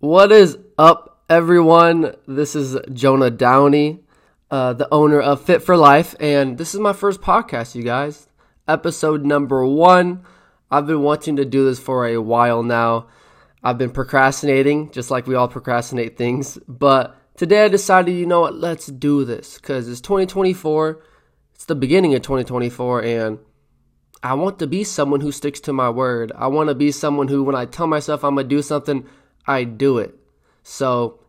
What is up, everyone? This is Jonah Downey, uh, the owner of Fit for Life, and this is my first podcast, you guys. Episode number one. I've been wanting to do this for a while now. I've been procrastinating, just like we all procrastinate things, but today I decided, you know what, let's do this because it's 2024. It's the beginning of 2024, and I want to be someone who sticks to my word. I want to be someone who, when I tell myself I'm going to do something, I do it. So,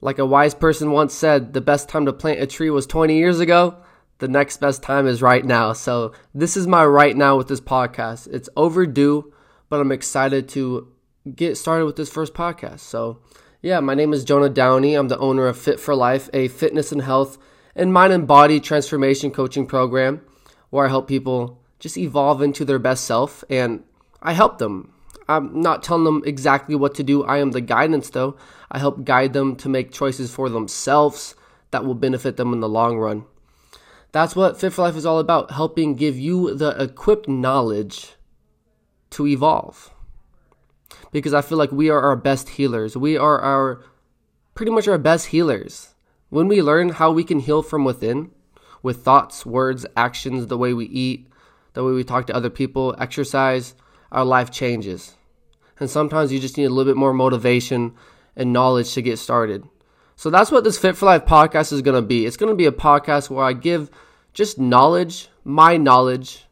like a wise person once said, the best time to plant a tree was 20 years ago. The next best time is right now. So, this is my right now with this podcast. It's overdue, but I'm excited to get started with this first podcast. So, yeah, my name is Jonah Downey. I'm the owner of Fit for Life, a fitness and health and mind and body transformation coaching program where I help people just evolve into their best self and I help them I'm not telling them exactly what to do. I am the guidance, though. I help guide them to make choices for themselves that will benefit them in the long run. That's what Fit for Life is all about helping give you the equipped knowledge to evolve. Because I feel like we are our best healers. We are our pretty much our best healers. When we learn how we can heal from within with thoughts, words, actions, the way we eat, the way we talk to other people, exercise, our life changes. And sometimes you just need a little bit more motivation and knowledge to get started. So that's what this Fit for Life podcast is going to be. It's going to be a podcast where I give just knowledge, my knowledge,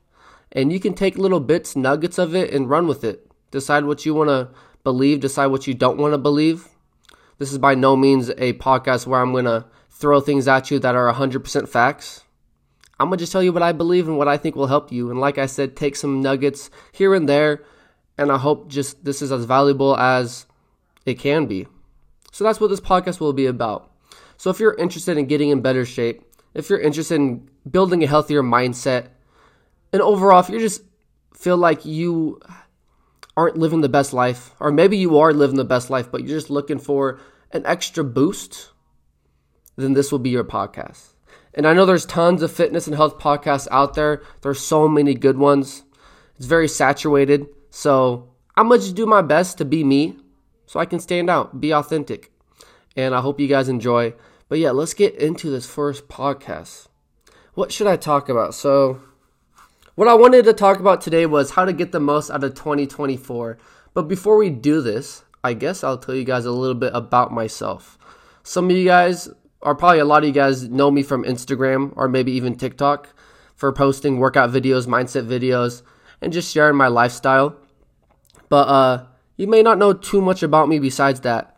and you can take little bits, nuggets of it, and run with it. Decide what you want to believe, decide what you don't want to believe. This is by no means a podcast where I'm going to throw things at you that are 100% facts. I'm going to just tell you what I believe and what I think will help you. And like I said, take some nuggets here and there and I hope just this is as valuable as it can be. So that's what this podcast will be about. So if you're interested in getting in better shape, if you're interested in building a healthier mindset, and overall, if you just feel like you aren't living the best life, or maybe you are living the best life, but you're just looking for an extra boost, then this will be your podcast. And I know there's tons of fitness and health podcasts out there. There's so many good ones. It's very saturated. So I'm gonna just do my best to be me so I can stand out, be authentic. And I hope you guys enjoy. But yeah, let's get into this first podcast. What should I talk about? So, what I wanted to talk about today was how to get the most out of 2024. But before we do this, I guess I'll tell you guys a little bit about myself. Some of you guys, or probably a lot of you guys, know me from Instagram or maybe even TikTok for posting workout videos, mindset videos, and just sharing my lifestyle. But uh, you may not know too much about me besides that.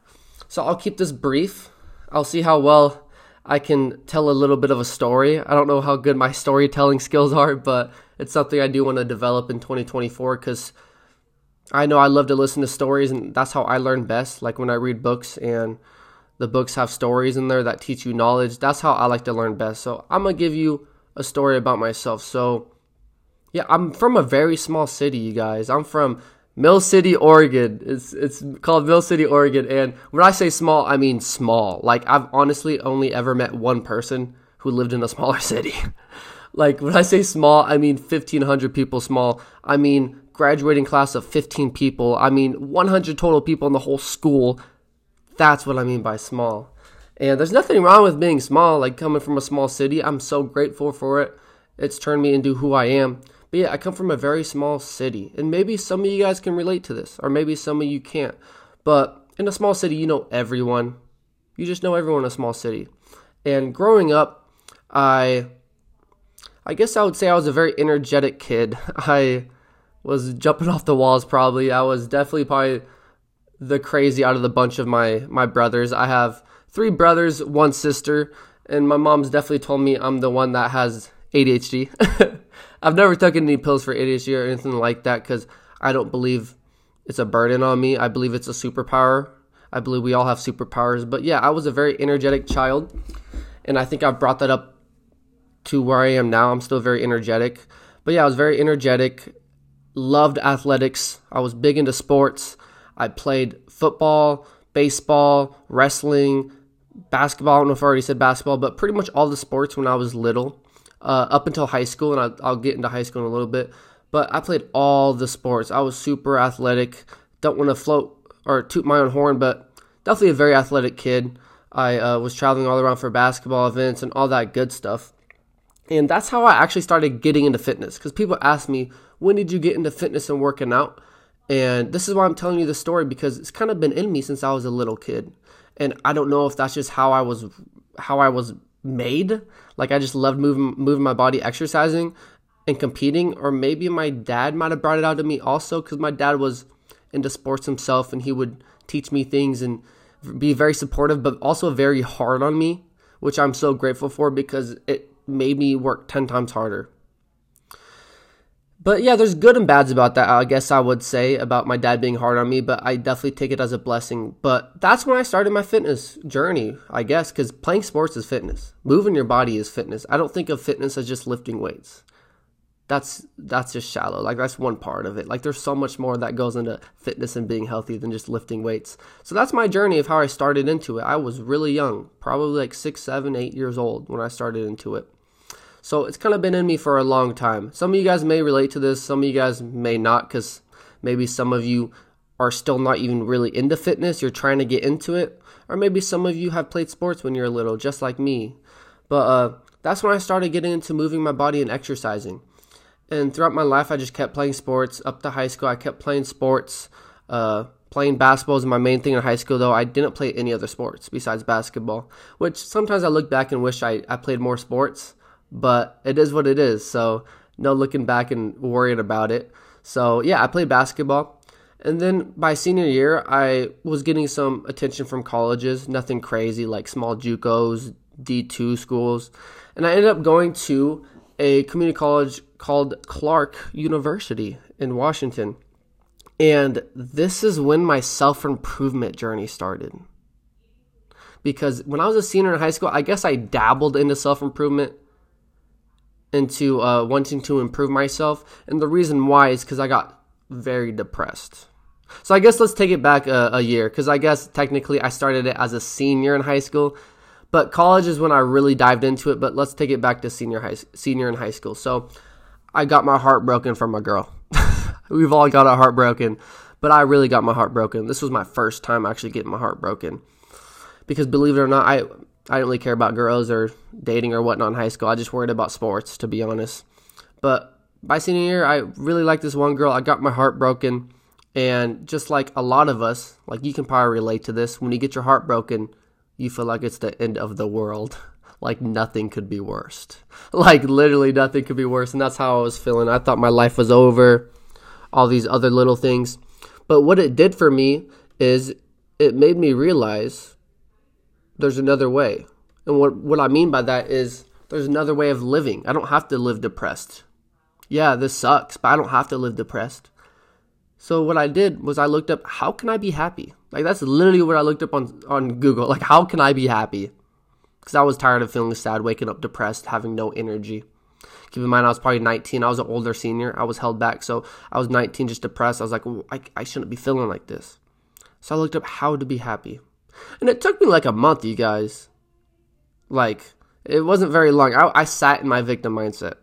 So I'll keep this brief. I'll see how well I can tell a little bit of a story. I don't know how good my storytelling skills are, but it's something I do want to develop in 2024 because I know I love to listen to stories, and that's how I learn best. Like when I read books and the books have stories in there that teach you knowledge, that's how I like to learn best. So I'm going to give you a story about myself. So, yeah, I'm from a very small city, you guys. I'm from Mill City, Oregon. It's it's called Mill City, Oregon. And when I say small, I mean small. Like I've honestly only ever met one person who lived in a smaller city. like when I say small, I mean 1500 people small. I mean graduating class of 15 people. I mean 100 total people in the whole school. That's what I mean by small. And there's nothing wrong with being small, like coming from a small city. I'm so grateful for it. It's turned me into who I am. But yeah, I come from a very small city, and maybe some of you guys can relate to this, or maybe some of you can't. But in a small city, you know everyone. You just know everyone in a small city. And growing up, I I guess I would say I was a very energetic kid. I was jumping off the walls probably. I was definitely probably the crazy out of the bunch of my my brothers. I have three brothers, one sister, and my mom's definitely told me I'm the one that has ADHD. I've never taken any pills for ADHD or anything like that because I don't believe it's a burden on me. I believe it's a superpower. I believe we all have superpowers. But yeah, I was a very energetic child, and I think I brought that up to where I am now. I'm still very energetic. But yeah, I was very energetic, loved athletics. I was big into sports. I played football, baseball, wrestling, basketball. I don't know if I already said basketball, but pretty much all the sports when I was little uh, up until high school, and I'll, I'll get into high school in a little bit. But I played all the sports. I was super athletic. Don't want to float or toot my own horn, but definitely a very athletic kid. I uh, was traveling all around for basketball events and all that good stuff. And that's how I actually started getting into fitness. Because people ask me, when did you get into fitness and working out? And this is why I'm telling you the story because it's kind of been in me since I was a little kid. And I don't know if that's just how I was how I was made. Like I just loved moving moving my body, exercising and competing or maybe my dad might have brought it out to me also cuz my dad was into sports himself and he would teach me things and be very supportive but also very hard on me, which I'm so grateful for because it made me work 10 times harder. But yeah, there's good and bads about that, I guess I would say, about my dad being hard on me, but I definitely take it as a blessing. But that's when I started my fitness journey, I guess, because playing sports is fitness. Moving your body is fitness. I don't think of fitness as just lifting weights. That's that's just shallow. Like that's one part of it. Like there's so much more that goes into fitness and being healthy than just lifting weights. So that's my journey of how I started into it. I was really young, probably like six, seven, eight years old when I started into it. So it's kind of been in me for a long time. Some of you guys may relate to this, some of you guys may not, because maybe some of you are still not even really into fitness, you're trying to get into it, or maybe some of you have played sports when you're little, just like me. But uh, that's when I started getting into moving my body and exercising. And throughout my life, I just kept playing sports. Up to high school, I kept playing sports. Uh, playing basketball was my main thing in high school, though I didn't play any other sports besides basketball. Which sometimes I look back and wish I, I played more sports but it is what it is. So no looking back and worrying about it. So yeah, I played basketball. And then by senior year, I was getting some attention from colleges, nothing crazy like small JUCOs, D2 schools. And I ended up going to a community college called Clark University in Washington. And this is when my self improvement journey started. Because when I was a senior in high school, I guess I dabbled into self improvement into uh, wanting to improve myself. And the reason why is because I got very depressed. So I guess let's take it back a, a year because I guess technically I started it as a senior in high school, but college is when I really dived into it. But let's take it back to senior high senior in high school. So I got my heart broken from a girl. We've all got our heart broken, but I really got my heart broken. This was my first time actually getting my heart broken because believe it or not, I I didn't really care about girls or dating or whatnot in high school. I just worried about sports, to be honest. But by senior year, I really liked this one girl. I got my heart broken. And just like a lot of us, like you can probably relate to this, when you get your heart broken, you feel like it's the end of the world. like nothing could be worse. Like literally nothing could be worse. And that's how I was feeling. I thought my life was over, all these other little things. But what it did for me is it made me realize there's another way. And what, what I mean by that is there's another way of living. I don't have to live depressed. Yeah, this sucks, but I don't have to live depressed. So what I did was I looked up how can I be happy? Like that's literally what I looked up on on Google. Like how can I be happy? Cuz I was tired of feeling sad, waking up depressed, having no energy. Keep in mind I was probably 19. I was an older senior. I was held back, so I was 19 just depressed. I was like, well, I, I shouldn't be feeling like this. So I looked up how to be happy. And it took me like a month, you guys. Like, it wasn't very long. I, I sat in my victim mindset.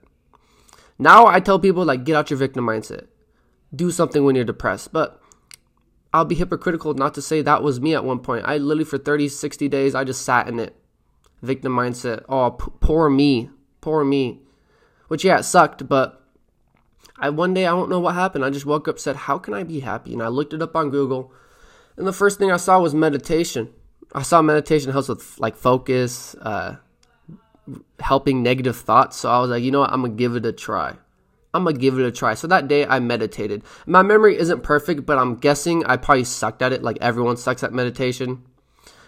Now I tell people, like, get out your victim mindset. Do something when you're depressed. But I'll be hypocritical not to say that was me at one point. I literally, for 30, 60 days, I just sat in it. Victim mindset. Oh, p- poor me. Poor me. Which, yeah, it sucked, but I one day I don't know what happened. I just woke up said, "How can I be happy?" And I looked it up on Google. And the first thing I saw was meditation. I saw meditation helps with like focus, uh, helping negative thoughts. So I was like, you know what? I'm gonna give it a try. I'm gonna give it a try. So that day I meditated. My memory isn't perfect, but I'm guessing I probably sucked at it like everyone sucks at meditation.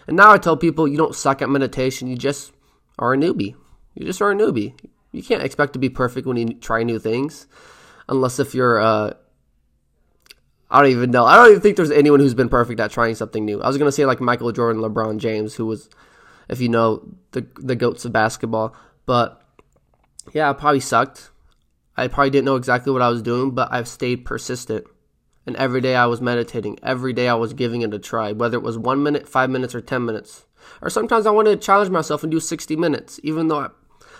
And now I tell people you don't suck at meditation, you just are a newbie. You just are a newbie. You can't expect to be perfect when you try new things, unless if you're uh, I don't even know. I don't even think there's anyone who's been perfect at trying something new. I was gonna say like Michael Jordan, LeBron James, who was, if you know, the the goats of basketball. But yeah, I probably sucked. I probably didn't know exactly what I was doing, but I've stayed persistent. And every day I was meditating. Every day I was giving it a try, whether it was one minute, five minutes, or ten minutes. Or sometimes I wanted to challenge myself and do 60 minutes, even though I,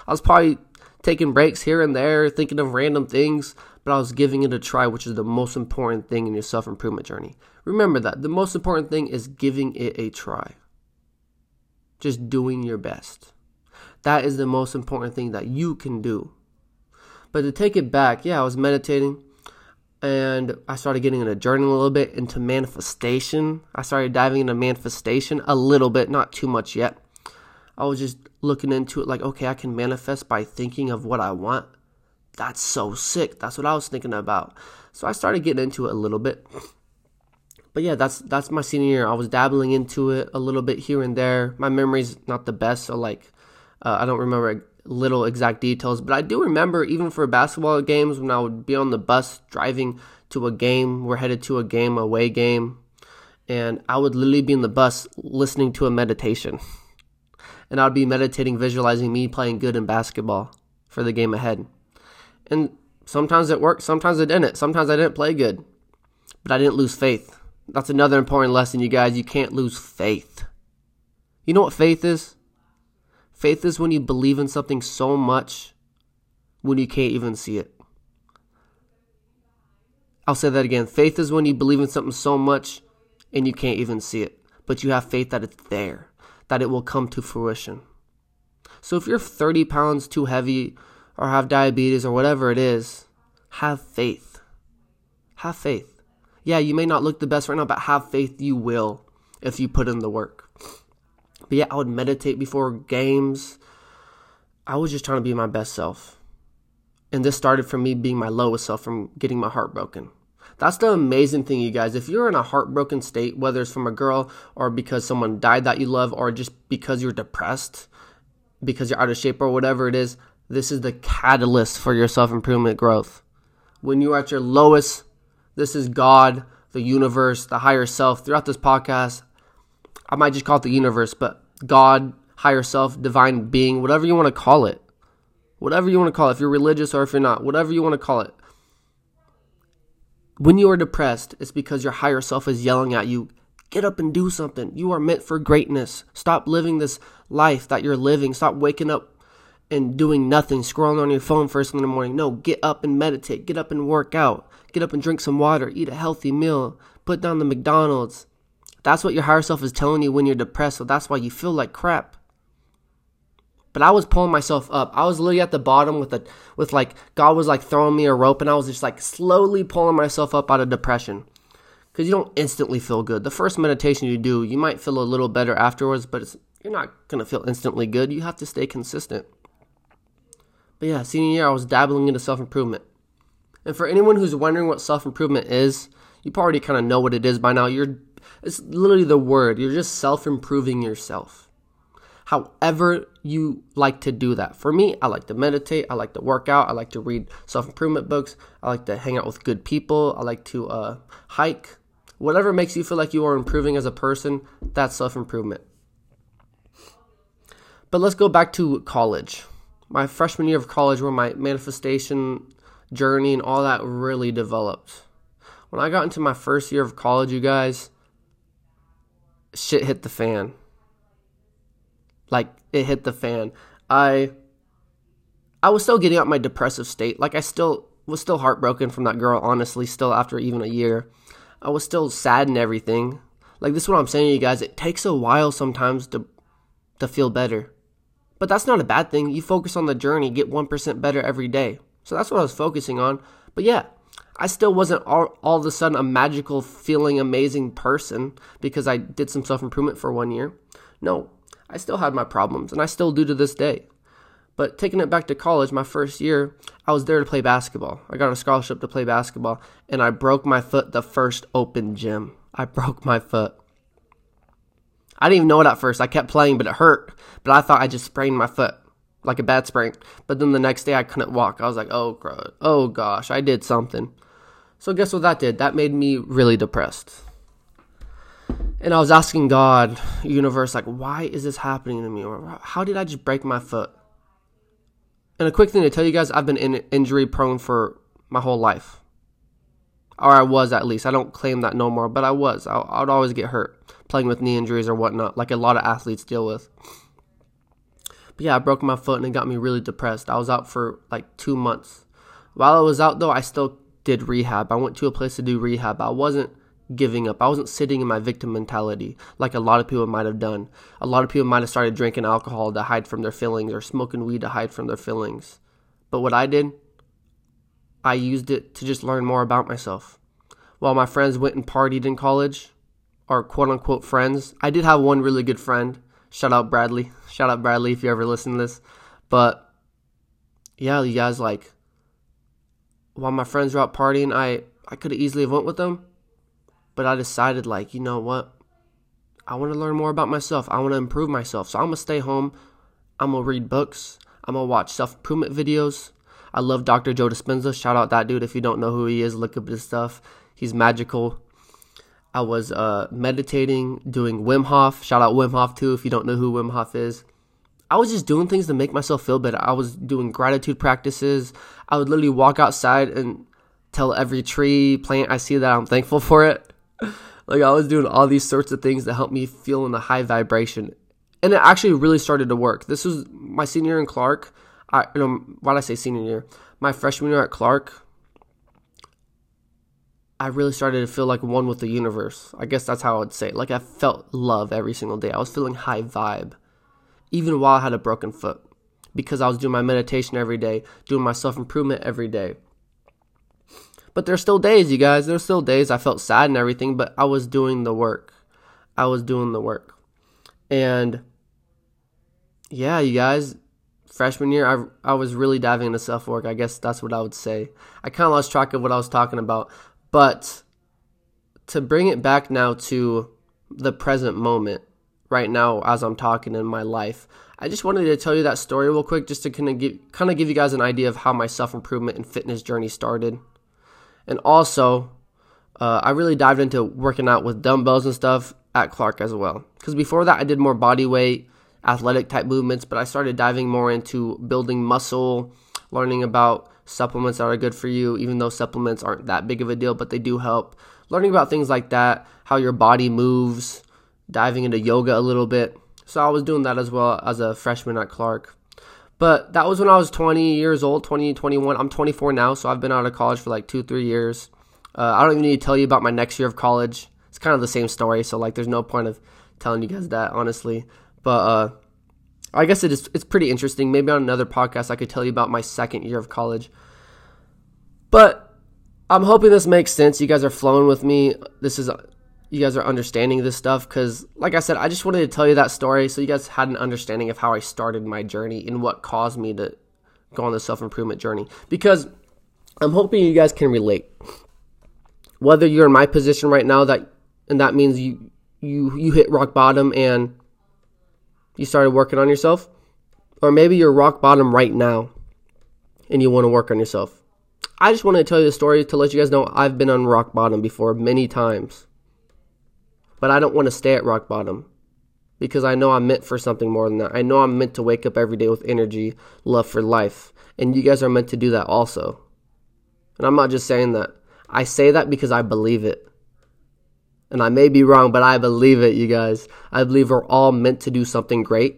I was probably taking breaks here and there, thinking of random things but I was giving it a try, which is the most important thing in your self improvement journey. Remember that. The most important thing is giving it a try. Just doing your best. That is the most important thing that you can do. But to take it back, yeah, I was meditating and I started getting into journaling a little bit, into manifestation. I started diving into manifestation a little bit, not too much yet. I was just looking into it like, okay, I can manifest by thinking of what I want. That's so sick. That's what I was thinking about. So I started getting into it a little bit. But yeah, that's that's my senior year. I was dabbling into it a little bit here and there. My memory's not the best, so like uh, I don't remember little exact details, but I do remember even for basketball games when I would be on the bus driving to a game, we're headed to a game, away game, and I would literally be in the bus listening to a meditation. And I'd be meditating, visualizing me playing good in basketball for the game ahead. And sometimes it worked, sometimes it didn't. Sometimes I didn't play good, but I didn't lose faith. That's another important lesson, you guys. You can't lose faith. You know what faith is? Faith is when you believe in something so much when you can't even see it. I'll say that again. Faith is when you believe in something so much and you can't even see it, but you have faith that it's there, that it will come to fruition. So if you're 30 pounds too heavy or have diabetes or whatever it is, have faith. Have faith. Yeah, you may not look the best right now, but have faith you will if you put in the work. But yeah, I would meditate before games. I was just trying to be my best self. And this started from me being my lowest self, from getting my heart broken. That's the amazing thing, you guys. If you're in a heartbroken state, whether it's from a girl or because someone died that you love or just because you're depressed, because you're out of shape or whatever it is, this is the catalyst for your self improvement growth. When you're at your lowest, this is God, the universe, the higher self. Throughout this podcast, I might just call it the universe, but God, higher self, divine being, whatever you want to call it. Whatever you want to call it, if you're religious or if you're not, whatever you want to call it. When you are depressed, it's because your higher self is yelling at you, get up and do something. You are meant for greatness. Stop living this life that you're living. Stop waking up and doing nothing, scrolling on your phone first thing in the morning. No, get up and meditate. Get up and work out. Get up and drink some water. Eat a healthy meal. Put down the McDonald's. That's what your higher self is telling you when you're depressed, so that's why you feel like crap. But I was pulling myself up. I was literally at the bottom with a with like God was like throwing me a rope and I was just like slowly pulling myself up out of depression. Cuz you don't instantly feel good. The first meditation you do, you might feel a little better afterwards, but you're not to feel instantly good. You have to stay consistent. But yeah, senior year I was dabbling into self-improvement. And for anyone who's wondering what self-improvement is, you already kind of know what it is by now. You're it's literally the word. You're just self improving yourself. However, you like to do that. For me, I like to meditate. I like to work out. I like to read self improvement books. I like to hang out with good people. I like to uh, hike. Whatever makes you feel like you are improving as a person, that's self improvement. But let's go back to college. My freshman year of college, where my manifestation journey and all that really developed. When I got into my first year of college, you guys, shit hit the fan. Like it hit the fan. I I was still getting out my depressive state. Like I still was still heartbroken from that girl, honestly, still after even a year. I was still sad and everything. Like this is what I'm saying to you guys. It takes a while sometimes to to feel better. But that's not a bad thing. You focus on the journey, get 1% better every day. So that's what I was focusing on. But yeah, I still wasn't all, all of a sudden a magical, feeling amazing person because I did some self improvement for one year. No, I still had my problems, and I still do to this day. But taking it back to college, my first year, I was there to play basketball. I got a scholarship to play basketball, and I broke my foot the first open gym. I broke my foot. I didn't even know it at first. I kept playing, but it hurt. But I thought I just sprained my foot like a bad sprain. But then the next day I couldn't walk. I was like, oh, God. oh gosh, I did something. So, guess what that did? That made me really depressed. And I was asking God, universe, like, why is this happening to me? Or how did I just break my foot? And a quick thing to tell you guys, I've been in injury prone for my whole life. Or I was at least. I don't claim that no more, but I was. I, I would always get hurt playing with knee injuries or whatnot, like a lot of athletes deal with. But yeah, I broke my foot and it got me really depressed. I was out for like two months. While I was out though, I still did rehab. I went to a place to do rehab. I wasn't giving up. I wasn't sitting in my victim mentality like a lot of people might have done. A lot of people might have started drinking alcohol to hide from their feelings or smoking weed to hide from their feelings. But what I did, I used it to just learn more about myself. While my friends went and partied in college, or quote unquote friends, I did have one really good friend. Shout out Bradley. Shout out Bradley if you ever listen to this. But yeah, you guys like while my friends were out partying, I I could have easily went with them, but I decided like, you know what? I want to learn more about myself. I want to improve myself. So I'm going to stay home. I'm going to read books. I'm going to watch self-improvement videos. I love Dr. Joe Dispenza. Shout out that dude if you don't know who he is, look up his stuff. He's magical. I was uh, meditating, doing Wim Hof. Shout out Wim Hof too if you don't know who Wim Hof is. I was just doing things to make myself feel better. I was doing gratitude practices. I would literally walk outside and tell every tree, plant I see that I'm thankful for it. like I was doing all these sorts of things to help me feel in a high vibration. And it actually really started to work. This was my senior in Clark. I you know, why did I say senior year? My freshman year at Clark. I really started to feel like one with the universe. I guess that's how I would say it. Like I felt love every single day. I was feeling high vibe even while I had a broken foot, because I was doing my meditation every day, doing my self improvement every day. But there's still days, you guys. There's still days I felt sad and everything, but I was doing the work. I was doing the work. And yeah, you guys, freshman year, I, I was really diving into self work. I guess that's what I would say. I kind of lost track of what I was talking about. But to bring it back now to the present moment, right now as I'm talking in my life. I just wanted to tell you that story real quick just to kind of give kind of give you guys an idea of how my self-improvement and fitness journey started. And also, uh, I really dived into working out with dumbbells and stuff at Clark as well. Because before that, I did more body weight, athletic type movements, but I started diving more into building muscle, learning about supplements that are good for you, even though supplements aren't that big of a deal, but they do help. Learning about things like that, how your body moves, diving into yoga a little bit. So I was doing that as well as a freshman at Clark. But that was when I was 20 years old, 20, 21. I'm 24 now, so I've been out of college for like two, three years. Uh, I don't even need to tell you about my next year of college. It's kind of the same story, so like there's no point of telling you guys that, honestly. But uh, I guess it is, it's pretty interesting. Maybe on another podcast I could tell you about my second year of college. But I'm hoping this makes sense. You guys are flowing with me. This is you guys are understanding this stuff because like i said i just wanted to tell you that story so you guys had an understanding of how i started my journey and what caused me to go on the self-improvement journey because i'm hoping you guys can relate whether you're in my position right now that and that means you you you hit rock bottom and you started working on yourself or maybe you're rock bottom right now and you want to work on yourself i just wanted to tell you the story to let you guys know i've been on rock bottom before many times but I don't want to stay at rock bottom because I know I'm meant for something more than that. I know I'm meant to wake up every day with energy, love for life. And you guys are meant to do that also. And I'm not just saying that. I say that because I believe it. And I may be wrong, but I believe it, you guys. I believe we're all meant to do something great.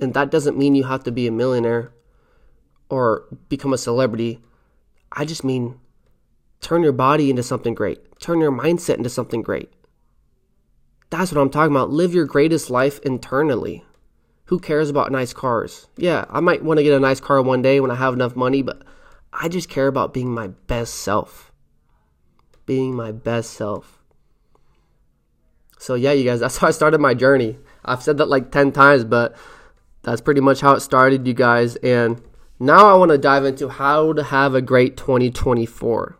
And that doesn't mean you have to be a millionaire or become a celebrity. I just mean turn your body into something great, turn your mindset into something great. That's what I'm talking about. Live your greatest life internally. Who cares about nice cars? Yeah, I might want to get a nice car one day when I have enough money, but I just care about being my best self. Being my best self. So, yeah, you guys, that's how I started my journey. I've said that like 10 times, but that's pretty much how it started, you guys. And now I want to dive into how to have a great 2024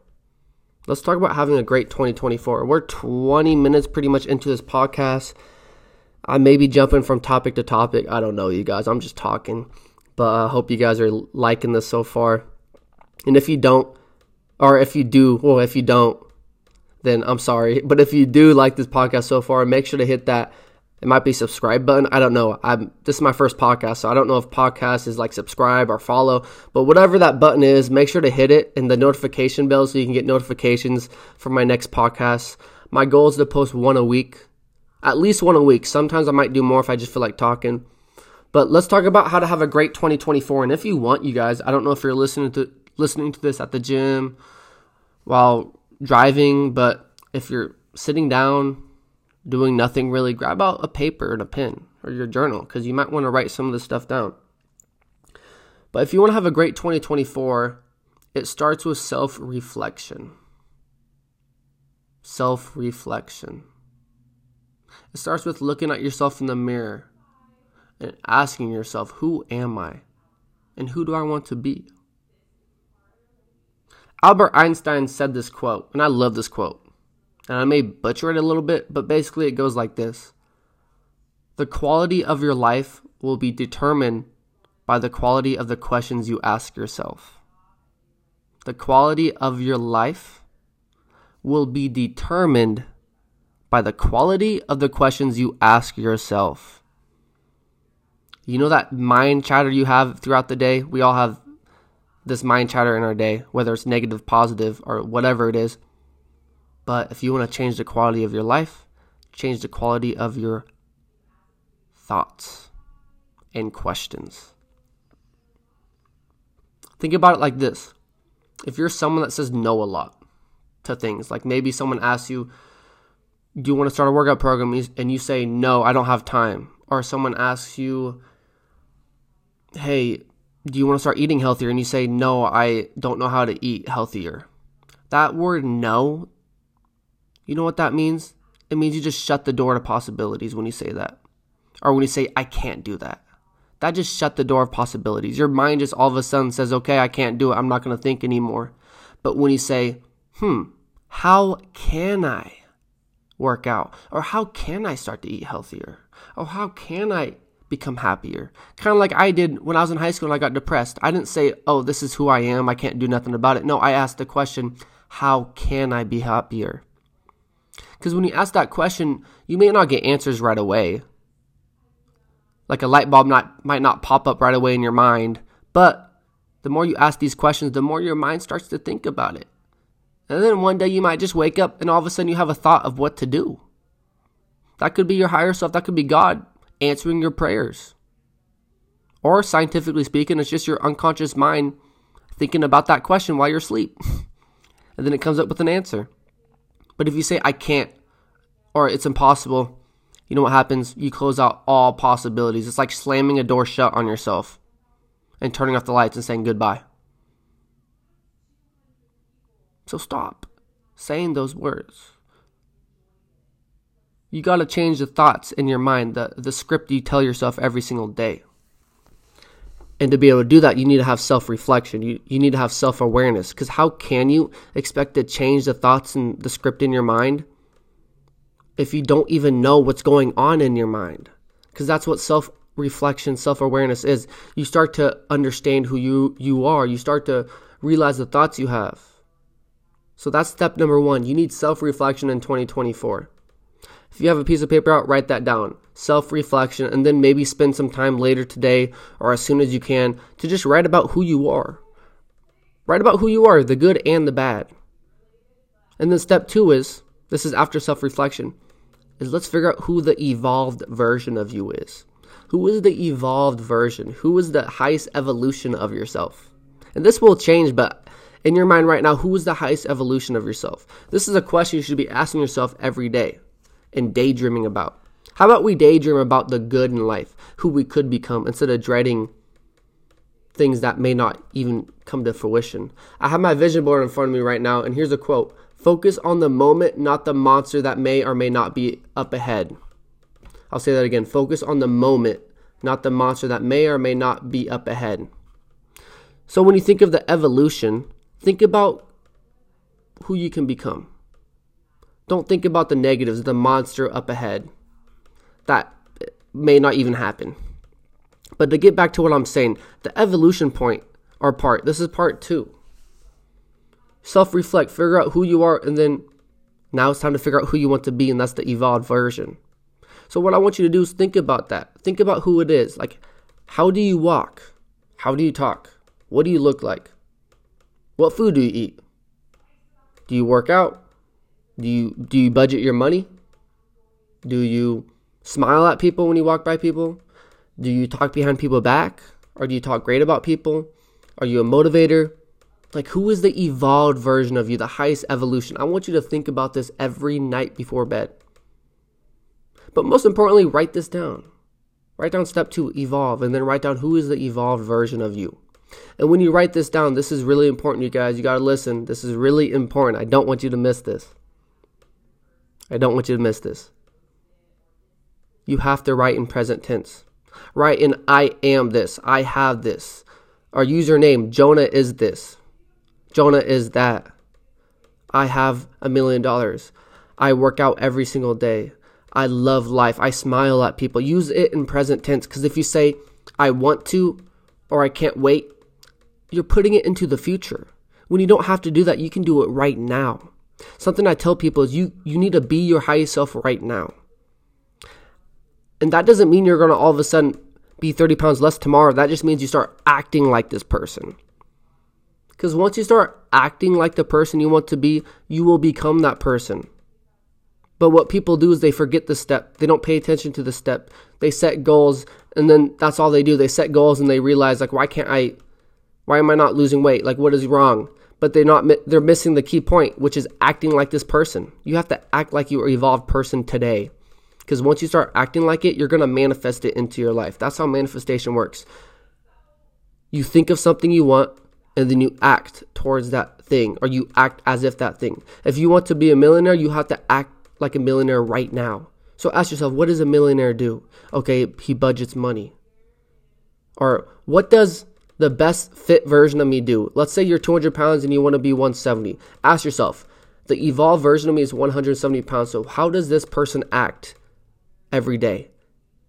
let's talk about having a great 2024. We're 20 minutes pretty much into this podcast. I may be jumping from topic to topic. I don't know, you guys. I'm just talking. But I hope you guys are liking this so far. And if you don't, or if you do, well, if you don't, then I'm sorry. But if you do like this podcast so far, make sure to hit that it might be subscribe button. I don't know. I'm this is my first podcast, so I don't know if podcast is like subscribe or follow. But whatever that button is, make sure to hit it and the notification bell so you can get notifications for my next podcast. My goal is to post one a week, at least one a week. Sometimes I might do more if I just feel like talking. But let's talk about how to have a great 2024. And if you want, you guys, I don't know if you're listening to listening to this at the gym while driving, but if you're sitting down, doing nothing really, grab out a paper and a pen or your journal because you might want to write some of this stuff down. But if you want to have a great 2024, it starts with self reflection. Self reflection. It starts with looking at yourself in the mirror and asking yourself, Who am I? And who do I want to be? Albert Einstein said this quote, and I love this quote. And I may butcher it a little bit, but basically it goes like this The quality of your life will be determined by the quality of the questions you ask yourself. The quality of your life will be determined by the quality of the questions you ask yourself. You know that mind chatter you have throughout the day? We all have this mind chatter in our day, whether it's negative, positive, or whatever it is. But if you want to change the quality of your life, change the quality of your thoughts and questions. Think about it like this if you're someone that says no a lot to things, like maybe someone asks you, Do you want to start a workout program? And you say, No, I don't have time. Or someone asks you, Hey, do you want to start eating healthier? And you say, No, I don't know how to eat healthier. That word no, you know what that means? It means you just shut the door to possibilities when you say that. Or when you say, I can't do that. That just shut the door of possibilities. Your mind just all of a sudden says, okay, I can't do it. I'm not going to think anymore. But when you say, hmm, how can I work out? Or how can I start to eat healthier? Or how can I become happier? Kind of like I did when I was in high school and I got depressed. I didn't say, oh, this is who I am. I can't do nothing about it. No, I asked the question, how can I be happier? Because when you ask that question, you may not get answers right away. Like a light bulb not, might not pop up right away in your mind, but the more you ask these questions, the more your mind starts to think about it. And then one day you might just wake up and all of a sudden you have a thought of what to do. That could be your higher self, that could be God answering your prayers. Or scientifically speaking, it's just your unconscious mind thinking about that question while you're asleep. and then it comes up with an answer. But if you say, I can't, or it's impossible, you know what happens? You close out all possibilities. It's like slamming a door shut on yourself and turning off the lights and saying goodbye. So stop saying those words. You got to change the thoughts in your mind, the, the script you tell yourself every single day. And to be able to do that, you need to have self reflection. You, you need to have self awareness. Because how can you expect to change the thoughts and the script in your mind if you don't even know what's going on in your mind? Because that's what self reflection, self awareness is. You start to understand who you, you are, you start to realize the thoughts you have. So that's step number one. You need self reflection in 2024. If you have a piece of paper out, write that down. Self reflection, and then maybe spend some time later today or as soon as you can to just write about who you are. Write about who you are, the good and the bad. And then step two is this is after self reflection is let's figure out who the evolved version of you is. Who is the evolved version? Who is the highest evolution of yourself? And this will change, but in your mind right now, who is the highest evolution of yourself? This is a question you should be asking yourself every day and daydreaming about? How about we daydream about the good in life, who we could become, instead of dreading things that may not even come to fruition? I have my vision board in front of me right now, and here's a quote Focus on the moment, not the monster that may or may not be up ahead. I'll say that again. Focus on the moment, not the monster that may or may not be up ahead. So when you think of the evolution, think about who you can become. Don't think about the negatives, the monster up ahead. That may not even happen. But to get back to what I'm saying, the evolution point or part, this is part two. Self reflect, figure out who you are, and then now it's time to figure out who you want to be, and that's the evolved version. So, what I want you to do is think about that. Think about who it is. Like, how do you walk? How do you talk? What do you look like? What food do you eat? Do you work out? Do you do you budget your money? Do you smile at people when you walk by people? Do you talk behind people back? Or do you talk great about people? Are you a motivator? Like, who is the evolved version of you, the highest evolution? I want you to think about this every night before bed. But most importantly, write this down. Write down step two, evolve, and then write down who is the evolved version of you. And when you write this down, this is really important, you guys. You got to listen. This is really important. I don't want you to miss this. I don't want you to miss this. You have to write in present tense. Write in I am this. I have this. Our username, Jonah is this. Jonah is that. I have a million dollars. I work out every single day. I love life. I smile at people. Use it in present tense because if you say, I want to or I can't wait, you're putting it into the future. When you don't have to do that, you can do it right now. Something I tell people is you, you need to be your highest self right now. And that doesn't mean you're going to all of a sudden be 30 pounds less tomorrow. That just means you start acting like this person. Because once you start acting like the person you want to be, you will become that person. But what people do is they forget the step. They don't pay attention to the step. They set goals and then that's all they do. They set goals and they realize like why can't I why am I not losing weight? Like what is wrong? But they're not they're missing the key point, which is acting like this person. You have to act like you are evolved person today. Because once you start acting like it, you're going to manifest it into your life. That's how manifestation works. You think of something you want, and then you act towards that thing, or you act as if that thing. If you want to be a millionaire, you have to act like a millionaire right now. So ask yourself, what does a millionaire do? Okay, he budgets money. Or what does the best fit version of me do? Let's say you're 200 pounds and you want to be 170. Ask yourself, the evolved version of me is 170 pounds. So how does this person act every day?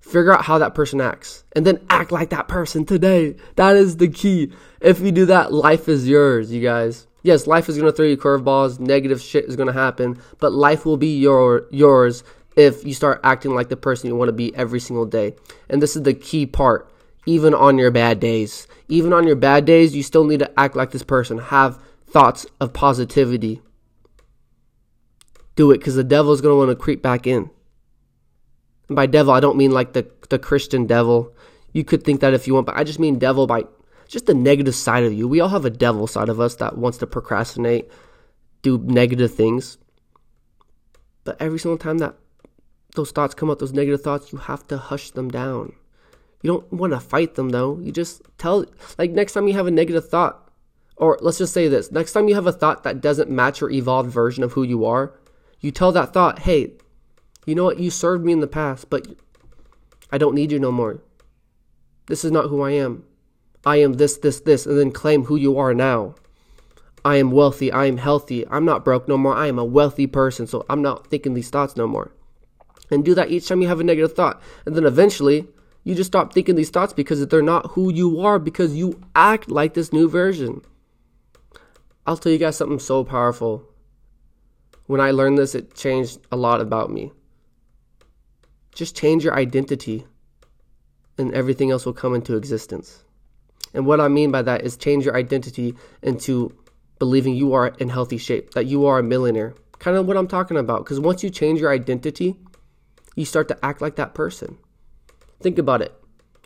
Figure out how that person acts and then act like that person today. That is the key. If you do that, life is yours, you guys. Yes, life is going to throw you curveballs, negative shit is going to happen, but life will be your yours if you start acting like the person you want to be every single day. And this is the key part. Even on your bad days, even on your bad days, you still need to act like this person. Have thoughts of positivity. Do it because the devil is going to want to creep back in. And by devil, I don't mean like the, the Christian devil. You could think that if you want, but I just mean devil by just the negative side of you. We all have a devil side of us that wants to procrastinate, do negative things. But every single time that those thoughts come up, those negative thoughts, you have to hush them down. You don't want to fight them though. You just tell, like, next time you have a negative thought, or let's just say this next time you have a thought that doesn't match your evolved version of who you are, you tell that thought, hey, you know what? You served me in the past, but I don't need you no more. This is not who I am. I am this, this, this, and then claim who you are now. I am wealthy. I am healthy. I'm not broke no more. I am a wealthy person, so I'm not thinking these thoughts no more. And do that each time you have a negative thought. And then eventually, you just stop thinking these thoughts because they're not who you are because you act like this new version. I'll tell you guys something so powerful. When I learned this, it changed a lot about me. Just change your identity, and everything else will come into existence. And what I mean by that is change your identity into believing you are in healthy shape, that you are a millionaire. Kind of what I'm talking about. Because once you change your identity, you start to act like that person. Think about it.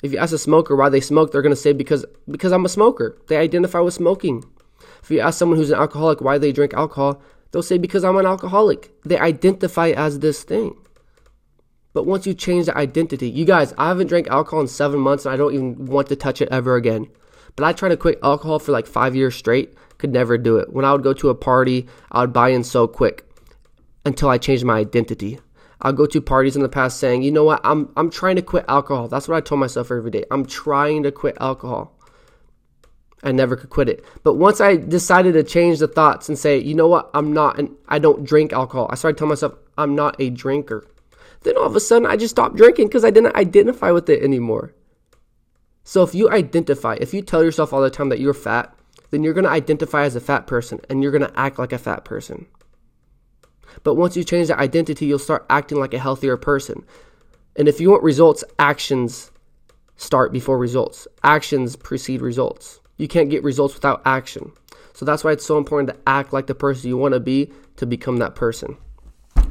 If you ask a smoker why they smoke, they're going to say because because I'm a smoker. They identify with smoking. If you ask someone who's an alcoholic why they drink alcohol, they'll say because I'm an alcoholic. They identify as this thing. But once you change the identity, you guys, I haven't drank alcohol in seven months and I don't even want to touch it ever again. But I tried to quit alcohol for like five years straight, could never do it. When I would go to a party, I would buy in so quick until I changed my identity. I'll go to parties in the past saying, you know what, I'm I'm trying to quit alcohol. That's what I told myself every day. I'm trying to quit alcohol. I never could quit it. But once I decided to change the thoughts and say, you know what, I'm not and I don't drink alcohol. I started telling myself I'm not a drinker. Then all of a sudden I just stopped drinking because I didn't identify with it anymore. So if you identify, if you tell yourself all the time that you're fat, then you're going to identify as a fat person and you're going to act like a fat person. But once you change that identity, you'll start acting like a healthier person. And if you want results, actions start before results. Actions precede results. You can't get results without action. So that's why it's so important to act like the person you want to be to become that person.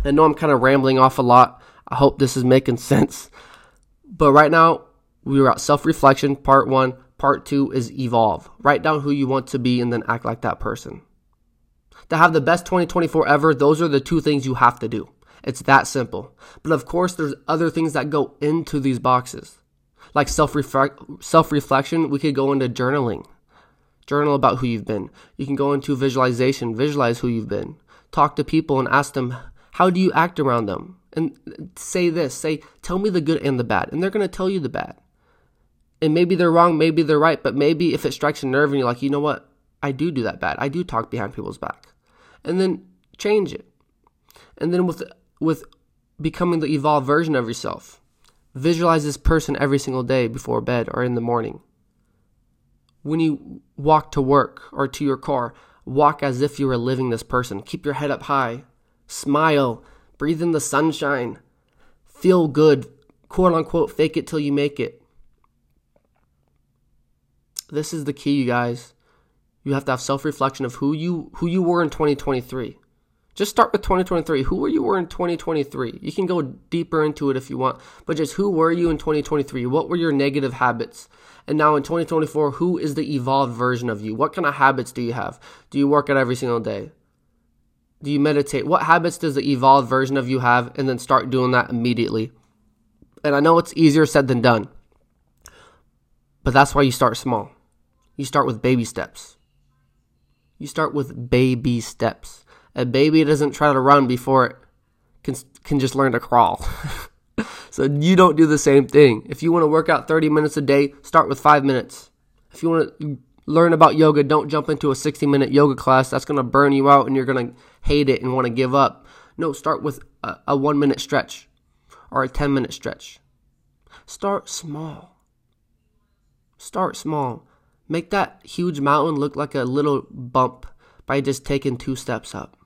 I know I'm kind of rambling off a lot. I hope this is making sense. But right now, we were at self reflection, part one. part two is evolve. Write down who you want to be and then act like that person. To have the best 2024 ever, those are the two things you have to do. It's that simple. But of course, there's other things that go into these boxes. Like self reflection, we could go into journaling. Journal about who you've been. You can go into visualization, visualize who you've been. Talk to people and ask them, how do you act around them? And say this, say, tell me the good and the bad. And they're going to tell you the bad. And maybe they're wrong, maybe they're right, but maybe if it strikes a nerve and you're like, you know what? I do do that bad. I do talk behind people's back. And then change it. And then with with becoming the evolved version of yourself, visualize this person every single day before bed or in the morning. When you walk to work or to your car, walk as if you were living this person. Keep your head up high. Smile. Breathe in the sunshine. Feel good. Quote unquote, fake it till you make it. This is the key, you guys. You have to have self-reflection of who you who you were in 2023. Just start with 2023. Who were you were in 2023? You can go deeper into it if you want, but just who were you in 2023? What were your negative habits? And now in 2024, who is the evolved version of you? What kind of habits do you have? Do you work out every single day? Do you meditate? What habits does the evolved version of you have? And then start doing that immediately. And I know it's easier said than done, but that's why you start small. You start with baby steps. You start with baby steps. A baby doesn't try to run before it can, can just learn to crawl. so you don't do the same thing. If you want to work out 30 minutes a day, start with five minutes. If you want to learn about yoga, don't jump into a 60 minute yoga class. That's going to burn you out and you're going to hate it and want to give up. No, start with a, a one minute stretch or a 10 minute stretch. Start small. Start small. Make that huge mountain look like a little bump by just taking two steps up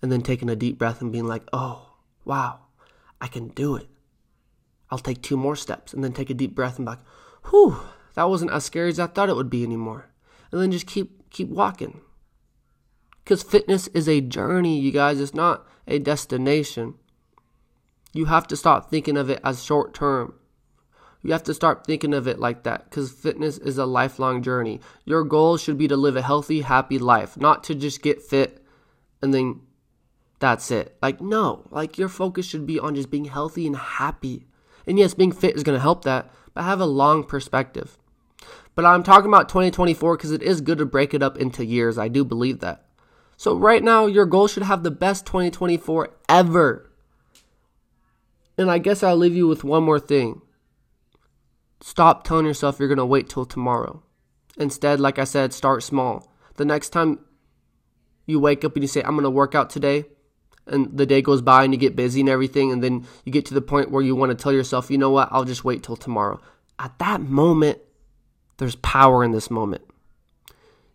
and then taking a deep breath and being like, oh, wow, I can do it. I'll take two more steps and then take a deep breath and be like, whew, that wasn't as scary as I thought it would be anymore. And then just keep keep walking. Because fitness is a journey, you guys. It's not a destination. You have to stop thinking of it as short term. You have to start thinking of it like that because fitness is a lifelong journey. Your goal should be to live a healthy, happy life, not to just get fit and then that's it. Like, no, like your focus should be on just being healthy and happy. And yes, being fit is going to help that, but have a long perspective. But I'm talking about 2024 because it is good to break it up into years. I do believe that. So, right now, your goal should have the best 2024 ever. And I guess I'll leave you with one more thing Stop telling yourself you're going to wait till tomorrow. Instead, like I said, start small. The next time you wake up and you say, I'm going to work out today, and the day goes by and you get busy and everything, and then you get to the point where you want to tell yourself, you know what, I'll just wait till tomorrow. At that moment, there's power in this moment.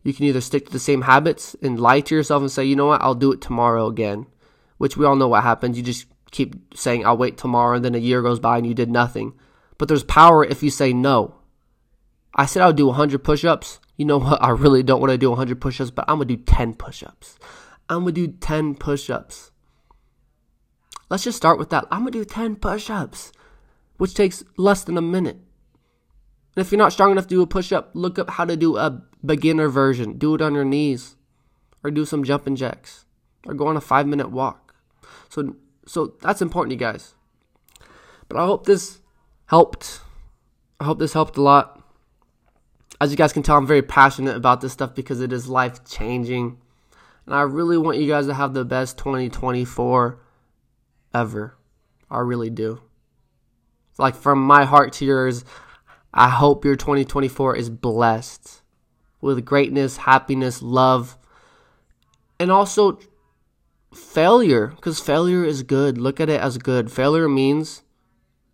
You can either stick to the same habits and lie to yourself and say, you know what, I'll do it tomorrow again, which we all know what happens. You just keep saying, I'll wait tomorrow, and then a year goes by and you did nothing. But there's power if you say no. I said I would do 100 push ups. You know what? I really don't want to do 100 push ups, but I'm going to do 10 push ups. I'm going to do 10 push ups. Let's just start with that. I'm going to do 10 push ups, which takes less than a minute. And if you're not strong enough to do a push up, look up how to do a beginner version. Do it on your knees, or do some jumping jacks, or go on a five minute walk. So, so that's important, you guys. But I hope this helped. I hope this helped a lot. As you guys can tell, I'm very passionate about this stuff because it is life changing. And I really want you guys to have the best 2024 ever. I really do. Like from my heart to yours, I hope your 2024 is blessed with greatness, happiness, love, and also failure because failure is good. Look at it as good. Failure means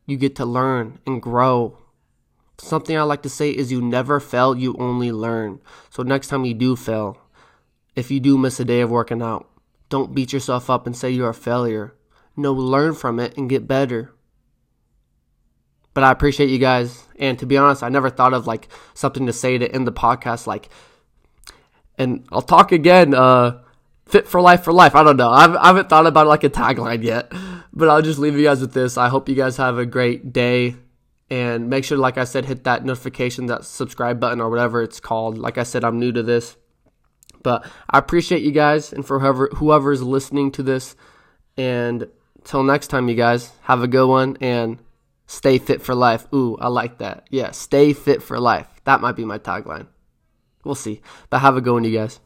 you get to learn and grow. Something I like to say is you never fail, you only learn. So next time you do fail, if you do miss a day of working out, don't beat yourself up and say you're a failure. No, learn from it and get better. But I appreciate you guys. And to be honest, I never thought of like something to say to end the podcast like and I'll talk again uh fit for life for life. I don't know. I've, I haven't thought about like a tagline yet, but I'll just leave you guys with this. I hope you guys have a great day And make sure, like I said, hit that notification, that subscribe button, or whatever it's called. Like I said, I'm new to this. But I appreciate you guys and for whoever is listening to this. And till next time, you guys, have a good one and stay fit for life. Ooh, I like that. Yeah, stay fit for life. That might be my tagline. We'll see. But have a good one, you guys.